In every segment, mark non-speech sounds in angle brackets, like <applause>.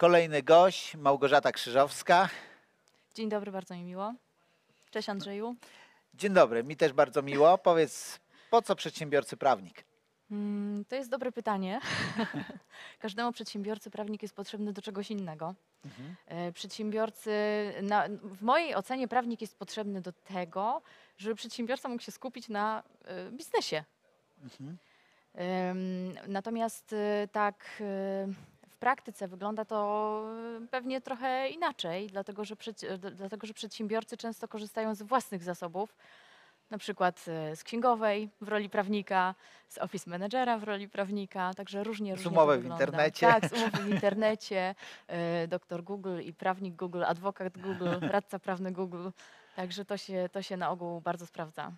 Kolejny gość, Małgorzata Krzyżowska. Dzień dobry, bardzo mi miło. Cześć Andrzeju. Dzień dobry, mi też bardzo miło. Powiedz, po co przedsiębiorcy prawnik? Mm, To jest dobre pytanie. <laughs> Każdemu przedsiębiorcy prawnik jest potrzebny do czegoś innego. Mhm. E, Przedsiębiorcy, na, w mojej ocenie prawnik jest potrzebny do tego, żeby przedsiębiorca mógł się skupić na e, biznesie. Mhm. Ym, Natomiast y, tak y, praktyce wygląda to y, pewnie trochę inaczej, dlatego że, dlatego że przedsiębiorcy często korzystają z własnych zasobów, na przykład y, z księgowej w roli prawnika, z office managera w roli prawnika, także różnie, Z różnie umowy to w internecie. Tak, z umowy w internecie, doktor Google i prawnik Google, adwokat Google, radca prawny Google, także to się, to się na ogół bardzo sprawdza.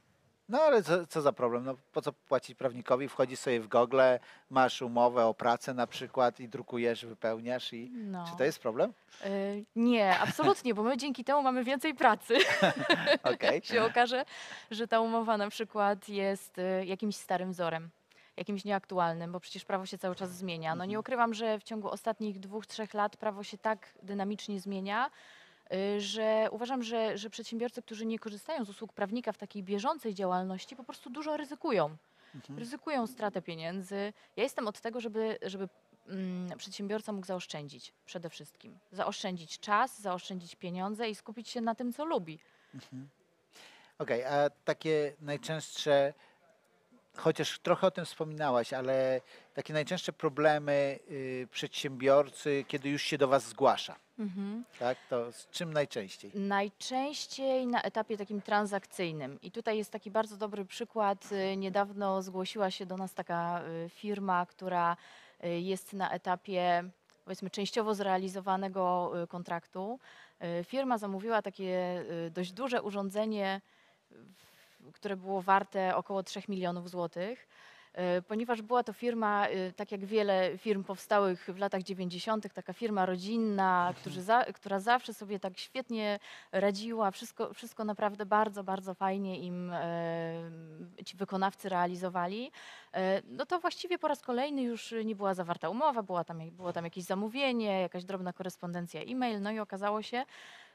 No ale co, co za problem? No, po co płacić prawnikowi? Wchodzisz sobie w Google, masz umowę o pracę na przykład i drukujesz, wypełniasz i... No. Czy to jest problem? Y, Nie, absolutnie, bo my dzięki temu mamy więcej pracy. <laughs> Okej. Jak się okaże, że ta umowa na przykład jest y, jakimś starym wzorem, jakimś nieaktualnym, bo przecież prawo się cały czas zmienia. No nie Mhm. ukrywam, że w ciągu ostatnich dwóch, trzech lat prawo się tak dynamicznie zmienia, że uważam, że, że przedsiębiorcy, którzy nie korzystają z usług prawnika w takiej bieżącej działalności, po prostu dużo ryzykują Mhm. ryzykują stratę pieniędzy. Ja jestem od tego, żeby, żeby mm, przedsiębiorca mógł zaoszczędzić przede wszystkim. Zaoszczędzić czas, zaoszczędzić pieniądze i skupić się na tym, co lubi. Mhm. Okej, a takie najczęstsze, chociaż trochę o tym wspominałaś, ale takie najczęstsze problemy y, przedsiębiorcy, kiedy już się do Was zgłasza, tak? To z czym najczęściej? Najczęściej na etapie takim transakcyjnym. I tutaj jest taki bardzo dobry przykład. Y, Niedawno zgłosiła się do nas taka y, firma, która y, jest na etapie powiedzmy częściowo zrealizowanego kontraktu. Firma zamówiła takie dość duże urządzenie, w- które było warte około 3 milionów złotych. Y, Ponieważ była to firma, y, tak jak wiele firm powstałych w latach 90., taka firma rodzinna, którzy za, która zawsze sobie tak świetnie radziła, wszystko, wszystko naprawdę bardzo, bardzo fajnie im e, ci wykonawcy realizowali, e, no to właściwie po raz kolejny już nie była zawarta umowa, była tam, było tam jakieś zamówienie, jakaś drobna korespondencja e-mail, no i okazało się,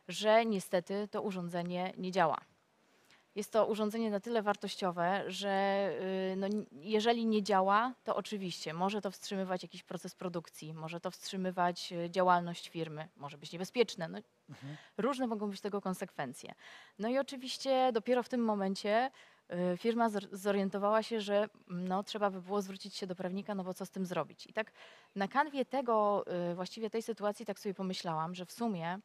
że niestety to urządzenie nie działa. Jest to urządzenie na tyle wartościowe, że y, no, jeżeli nie działa, to oczywiście może to wstrzymywać jakiś proces produkcji, może to wstrzymywać y, działalność firmy, może być niebezpieczne. No, Mhm. Różne mogą być tego konsekwencje. No i oczywiście dopiero w tym momencie y, firma zor- zorientowała się, że mm, no, trzeba by było zwrócić się do prawnika, no bo co z tym zrobić. I tak na kanwie tego, właściwie tej sytuacji tak sobie pomyślałam, że w sumie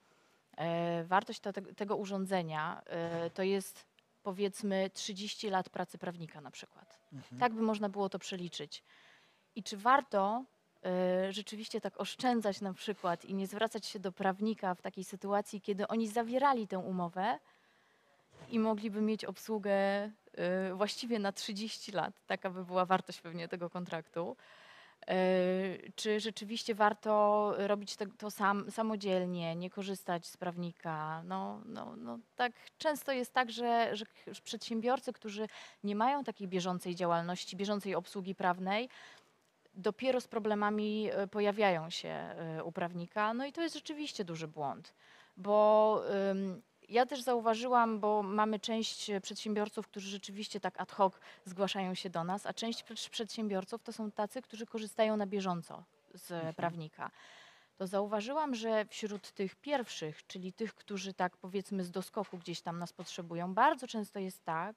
e, wartość to, te, tego urządzenia e, to jest powiedzmy 30 lat pracy prawnika na przykład. Mhm. Tak by można było to przeliczyć. I czy warto e, rzeczywiście tak oszczędzać na przykład i nie zwracać się do prawnika w takiej sytuacji, kiedy oni zawierali tę umowę i mogliby mieć obsługę e, właściwie na 30 lat. Taka by była wartość pewnie tego kontraktu. E, Czy rzeczywiście warto robić te, to sam, samodzielnie, nie korzystać z prawnika? No, no, no, tak często jest tak, że, że przedsiębiorcy, którzy nie mają takiej bieżącej działalności, bieżącej obsługi prawnej, dopiero z problemami e, pojawiają się e, u prawnika. No i to jest rzeczywiście duży błąd, bo ja też zauważyłam, bo mamy część e, przedsiębiorców, którzy rzeczywiście tak ad hoc zgłaszają się do nas, a część przed- przedsiębiorców to są tacy, którzy korzystają na bieżąco z Mhm. prawnika. To zauważyłam, że wśród tych pierwszych, czyli tych, którzy tak powiedzmy z doskoku gdzieś tam nas potrzebują, bardzo często jest tak,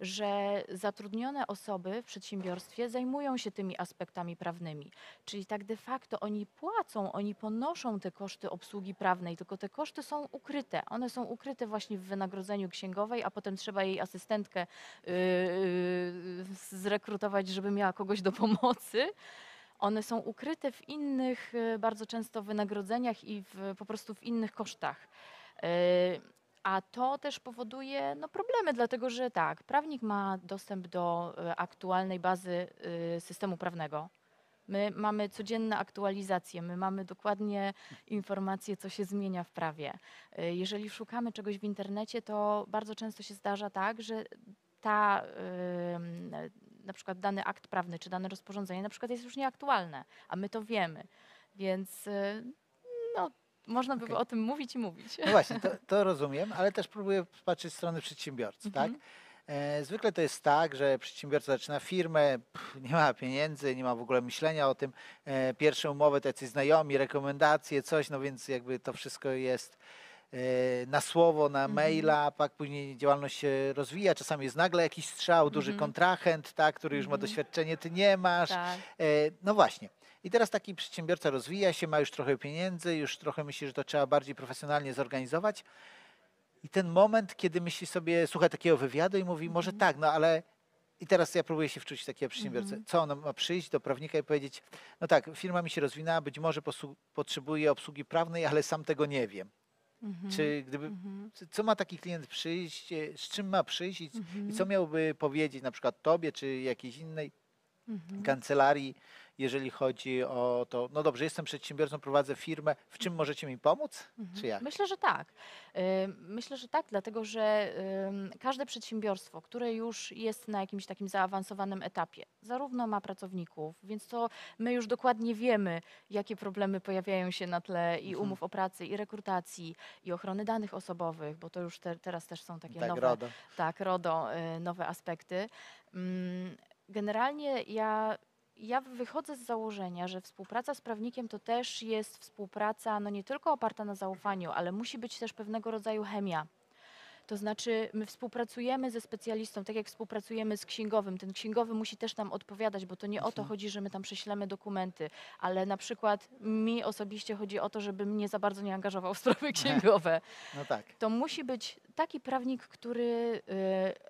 że zatrudnione osoby w przedsiębiorstwie zajmują się tymi aspektami prawnymi. Czyli tak de facto oni płacą, oni ponoszą te koszty obsługi prawnej, tylko te koszty są ukryte. One są ukryte właśnie w wynagrodzeniu księgowej, a potem trzeba jej asystentkę yy, yy, zrekrutować, żeby miała kogoś do pomocy. One są ukryte w innych yy, bardzo często wynagrodzeniach i w, po prostu w innych kosztach. A to też powoduje no, problemy, dlatego że tak, prawnik ma dostęp do e, aktualnej bazy e, systemu prawnego. My mamy codzienne aktualizacje, my mamy dokładnie informacje, co się zmienia w prawie. E, Jeżeli szukamy czegoś w internecie, to bardzo często się zdarza tak, że ta, na przykład dany akt prawny czy dane rozporządzenie na przykład jest już nieaktualne, a my to wiemy. Więc No, można by Okej. o tym mówić i mówić. No właśnie, to, to rozumiem, ale też próbuję patrzeć z strony przedsiębiorcy, tak? Mhm. E, Zwykle to jest tak, że przedsiębiorca zaczyna firmę, nie ma pieniędzy, nie ma w ogóle myślenia o tym. E, Pierwsze umowy, tacy znajomi, rekomendacje, coś, no więc jakby to wszystko jest e, na słowo, na Mhm. maila, tak później działalność się rozwija, czasami jest nagle jakiś strzał, duży Mhm. kontrahent, tak, który już ma doświadczenie, ty nie masz. Tak. No właśnie. I teraz taki przedsiębiorca rozwija się, ma już trochę pieniędzy, już trochę myśli, że to trzeba bardziej profesjonalnie zorganizować. I ten moment, kiedy myśli sobie, słucha takiego wywiadu i mówi, może Mhm. tak, no ale i teraz ja próbuję się wczuć w takiego przedsiębiorcę. Mhm. Co on ma przyjść do prawnika i powiedzieć, no tak, firma mi się rozwinęła, być może potrzebuje obsługi prawnej, ale sam tego nie wiem. Mhm. Czy gdyby, Mhm. c- co ma taki klient przyjść, e, z czym ma przyjść i, c- Mhm. i co miałby powiedzieć na przykład tobie, czy jakiejś innej Mhm. kancelarii, jeżeli chodzi o to, no dobrze, jestem przedsiębiorcą, prowadzę firmę, w czym możecie mi pomóc? Mhm. Czy jak? Myślę, że tak. Ym, Myślę, że tak, dlatego że każde przedsiębiorstwo, które już jest na jakimś takim zaawansowanym etapie, zarówno ma pracowników, więc to my już dokładnie wiemy, jakie problemy pojawiają się na tle i Mhm. umów o pracy, i rekrutacji, i ochrony danych osobowych, bo to już te, teraz też są takie Tak, nowe, RODO. tak, RODO, y, nowe aspekty. Generalnie ja, ja wychodzę z założenia, że współpraca z prawnikiem to też jest współpraca no nie tylko oparta na zaufaniu, ale musi być też pewnego rodzaju chemia. To znaczy, my współpracujemy ze specjalistą, tak jak współpracujemy z księgowym. Ten księgowy musi też nam odpowiadać, bo to nie o to Mhm. chodzi, że my tam prześlemy dokumenty, ale na przykład mi osobiście chodzi o to, żeby mnie za bardzo nie angażował w sprawy <laughs> księgowe No tak. to musi być taki prawnik, który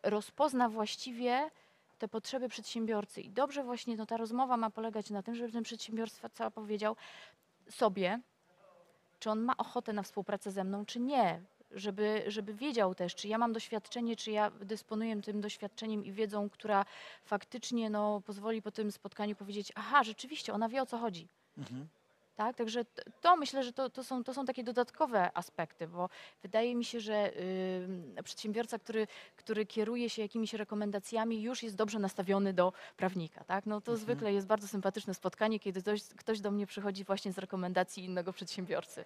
y, rozpozna właściwie te potrzeby przedsiębiorcy. I dobrze właśnie no, ta rozmowa ma polegać na tym, żeby ten przedsiębiorca powiedział sobie, czy on ma ochotę na współpracę ze mną, czy nie. Żeby, żeby wiedział też, czy ja mam doświadczenie, czy ja dysponuję tym doświadczeniem i wiedzą, która faktycznie no, pozwoli po tym spotkaniu powiedzieć, aha, rzeczywiście, ona wie o co chodzi. Mhm. Tak, także to myślę, że to, to, są, to są takie dodatkowe aspekty, bo wydaje mi się, że przedsiębiorca, który, który kieruje się jakimiś rekomendacjami, już jest dobrze nastawiony do prawnika. Tak? No to Mhm. zwykle jest bardzo sympatyczne spotkanie, kiedy ktoś, ktoś do mnie przychodzi właśnie z rekomendacji innego przedsiębiorcy.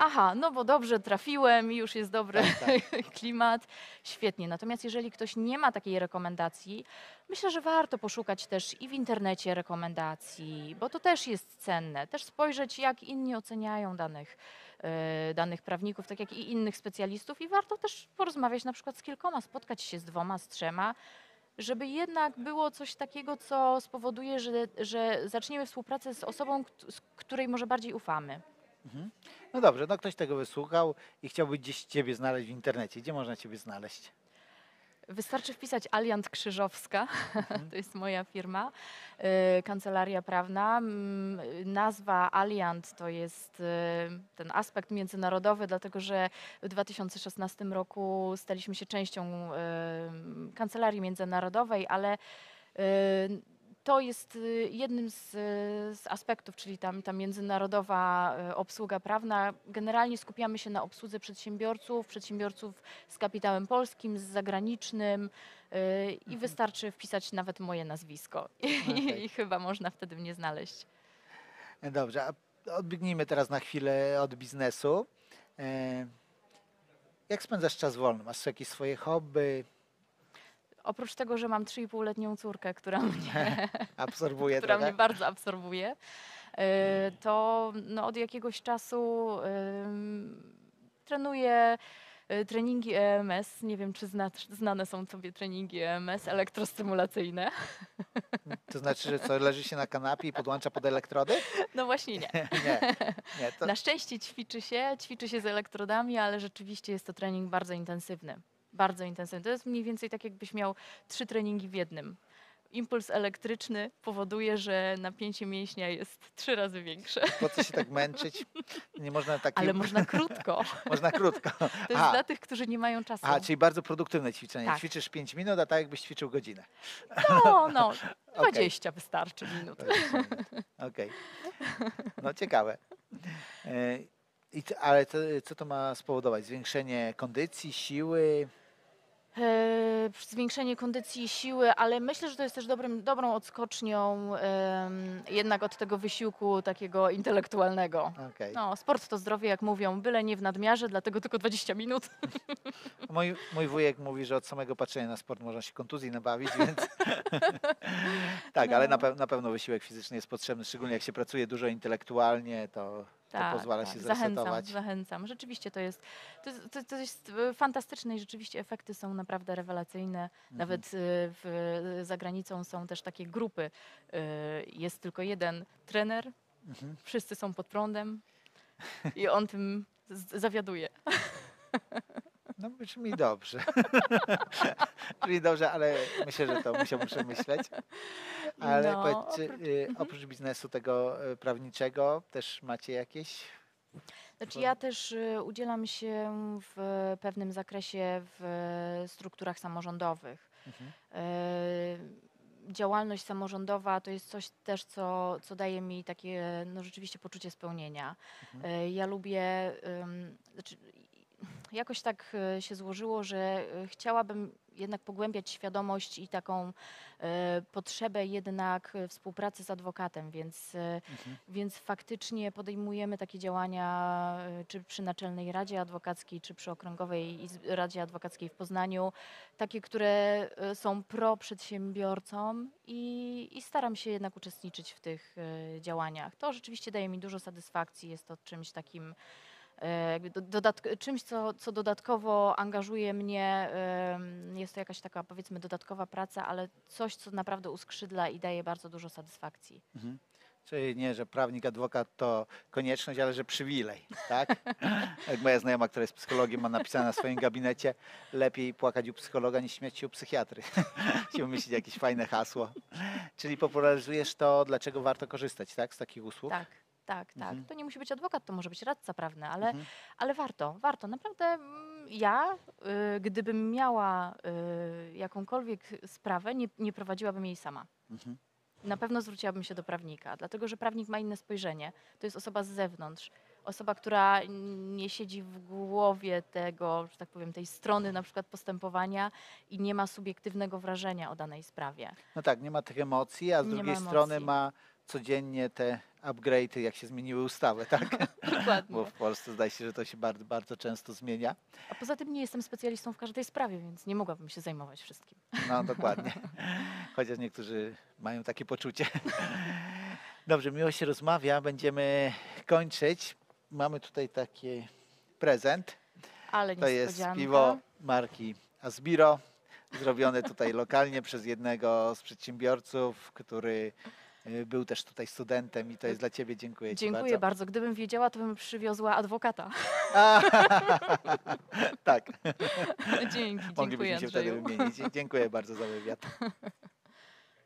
Aha, no bo dobrze trafiłem, już jest dobry Tak, <laughs> klimat, świetnie. Natomiast jeżeli ktoś nie ma takiej rekomendacji, myślę, że warto poszukać też i w internecie rekomendacji, bo to też jest cenne. Też spojrzeć, jak inni oceniają danych, e, danych prawników, tak jak i innych specjalistów i warto też porozmawiać na przykład z kilkoma, spotkać się z dwoma, z trzema, żeby jednak było coś takiego, co spowoduje, że, że zaczniemy współpracę z osobą, z której może bardziej ufamy. Mhm. No dobrze, no ktoś tego wysłuchał i chciałby gdzieś ciebie znaleźć w internecie. Gdzie można ciebie znaleźć? Wystarczy wpisać Aliant Krzyżowska, Mhm. <laughs> to jest moja firma, y, kancelaria prawna. Mm, Nazwa Aliant to jest y, ten aspekt międzynarodowy, dlatego że w 2016 roku staliśmy się częścią y, kancelarii międzynarodowej, ale to jest y, jednym z, y, z aspektów, czyli tam, ta międzynarodowa y, obsługa prawna. Generalnie skupiamy się na obsłudze przedsiębiorców, przedsiębiorców z kapitałem polskim, z zagranicznym i Mhm. wystarczy wpisać nawet moje nazwisko <laughs> Okej. <laughs> i chyba można wtedy mnie znaleźć. E, Dobrze, a odbiegnijmy teraz na chwilę od biznesu. E, Jak spędzasz czas wolny? Masz jakieś swoje hobby? Oprócz tego, że mam 3,5-letnią córkę, która <laughs> mnie Absorbuje która mnie bardzo absorbuje, y, to no, od jakiegoś czasu trenuję y, treningi EMS. Nie wiem, czy zna, znane są Tobie treningi EMS elektrostymulacyjne. To znaczy, że co, leży się na kanapie i podłącza pod elektrody? No właśnie nie. <laughs> nie, nie. To, Na szczęście ćwiczy się, ćwiczy się z elektrodami, ale rzeczywiście jest to trening bardzo intensywny. Bardzo intensywny. To jest mniej więcej tak, jakbyś miał trzy treningi w jednym. Impuls elektryczny powoduje, że napięcie mięśnia jest trzy razy większe, po co się tak męczyć? Nie można <laughs> takim... ale można krótko. <laughs> Można krótko. <laughs> To jest Aha. dla tych, którzy nie mają czasu. A, czyli bardzo produktywne ćwiczenie. Tak. Ćwiczysz 5 minut, a tak jakbyś ćwiczył godzinę. No, no, Okej. 20 wystarczy minut. 20 minut. Okej. No ciekawe. E, I, ale co, co to ma spowodować? Zwiększenie kondycji, siły? E, zwiększenie kondycji i siły, ale myślę, że to jest też dobrym, dobrą odskocznią jednak od tego wysiłku takiego intelektualnego. Okej. No, sport to zdrowie, jak mówią, byle nie w nadmiarze, dlatego tylko 20 minut. <laughs> Mój, mój wujek mówi, że od samego patrzenia na sport można się kontuzji nabawić, <laughs> więc <laughs> tak, ale na, No. pe- na pewno wysiłek fizyczny jest potrzebny, szczególnie jak się pracuje dużo intelektualnie, to, to pozwala się Zachęcam, zresetować. zachęcam. Rzeczywiście to jest, to, to, to jest e, fantastyczne i rzeczywiście efekty są naprawdę rewelacyjne. Mhm. Nawet e, w, za granicą są też takie grupy. e, Jest tylko jeden trener, Mhm. wszyscy są pod prądem i on tym zawiaduje. No brzmi dobrze. <laughs> brzmi dobrze, ale myślę, że to musiałbym przemyśleć. Ale No, oprócz- y, oprócz biznesu tego y, prawniczego też macie jakieś? Znaczy ja też e, udzielam się w pewnym zakresie w strukturach samorządowych. Mhm. Działalność samorządowa to jest coś też, co, co daje mi takie no, rzeczywiście poczucie spełnienia. Mhm. Ja lubię, znaczy, jakoś tak e, się złożyło, że e, chciałabym jednak pogłębiać świadomość i taką e, potrzebę jednak współpracy z adwokatem, więc Mhm. więc faktycznie podejmujemy takie działania, czy przy Naczelnej Radzie Adwokackiej, czy przy Okręgowej Radzie Adwokackiej w Poznaniu, takie, które są pro-przedsiębiorcom i, i staram się jednak uczestniczyć w tych działaniach. To rzeczywiście daje mi dużo satysfakcji, jest to czymś takim, dodatk- czymś, co, co dodatkowo angażuje mnie. Jest to jakaś taka, powiedzmy, dodatkowa praca, ale coś, co naprawdę uskrzydla i daje bardzo dużo satysfakcji. Mhm. Czyli nie, że prawnik, adwokat to konieczność, ale że przywilej, tak? <laughs> Jak moja znajoma, która jest psychologiem, ma napisane na swoim gabinecie, lepiej płakać u psychologa niż śmiać się u psychiatry. <laughs> Się wymyślić jakieś fajne hasło. Czyli popularyzujesz to, dlaczego warto korzystać, tak, z takich usług? Tak, tak, tak. Mhm. To nie musi być adwokat, to może być radca prawny, ale, Mhm. ale warto, warto. Naprawdę mm, ja, y, gdybym miała y, jakąkolwiek sprawę, nie, nie prowadziłabym jej sama. Mhm. Na pewno zwróciłabym się do prawnika, dlatego że prawnik ma inne spojrzenie. To jest osoba z zewnątrz. Osoba, która nie siedzi w głowie tego, że tak powiem, tej strony na przykład postępowania i nie ma subiektywnego wrażenia o danej sprawie. No tak, nie ma tych emocji, a z Nie ma drugiej strony emocji. ma codziennie te upgrade'y, jak się zmieniły ustawy, tak? <laughs> Dokładnie. Bo w Polsce zdaje się, że to się bardzo, bardzo często zmienia. A poza tym nie jestem specjalistą w każdej sprawie, więc nie mogłabym się zajmować wszystkim. No dokładnie. <laughs> Chociaż niektórzy mają takie poczucie. Dobrze, miło się rozmawia. Będziemy kończyć. Mamy tutaj taki prezent. Ale To jest piwo marki Asbiro, zrobione tutaj lokalnie przez jednego z przedsiębiorców, który był też tutaj studentem i to jest dla Ciebie. Dziękuję Ci Dziękuję bardzo. bardzo. Gdybym wiedziała, to bym przywiozła adwokata. A, <laughs> tak, Dzięki, moglibyśmy dziękuję się wtedy wymienić. Dziękuję bardzo za wywiad.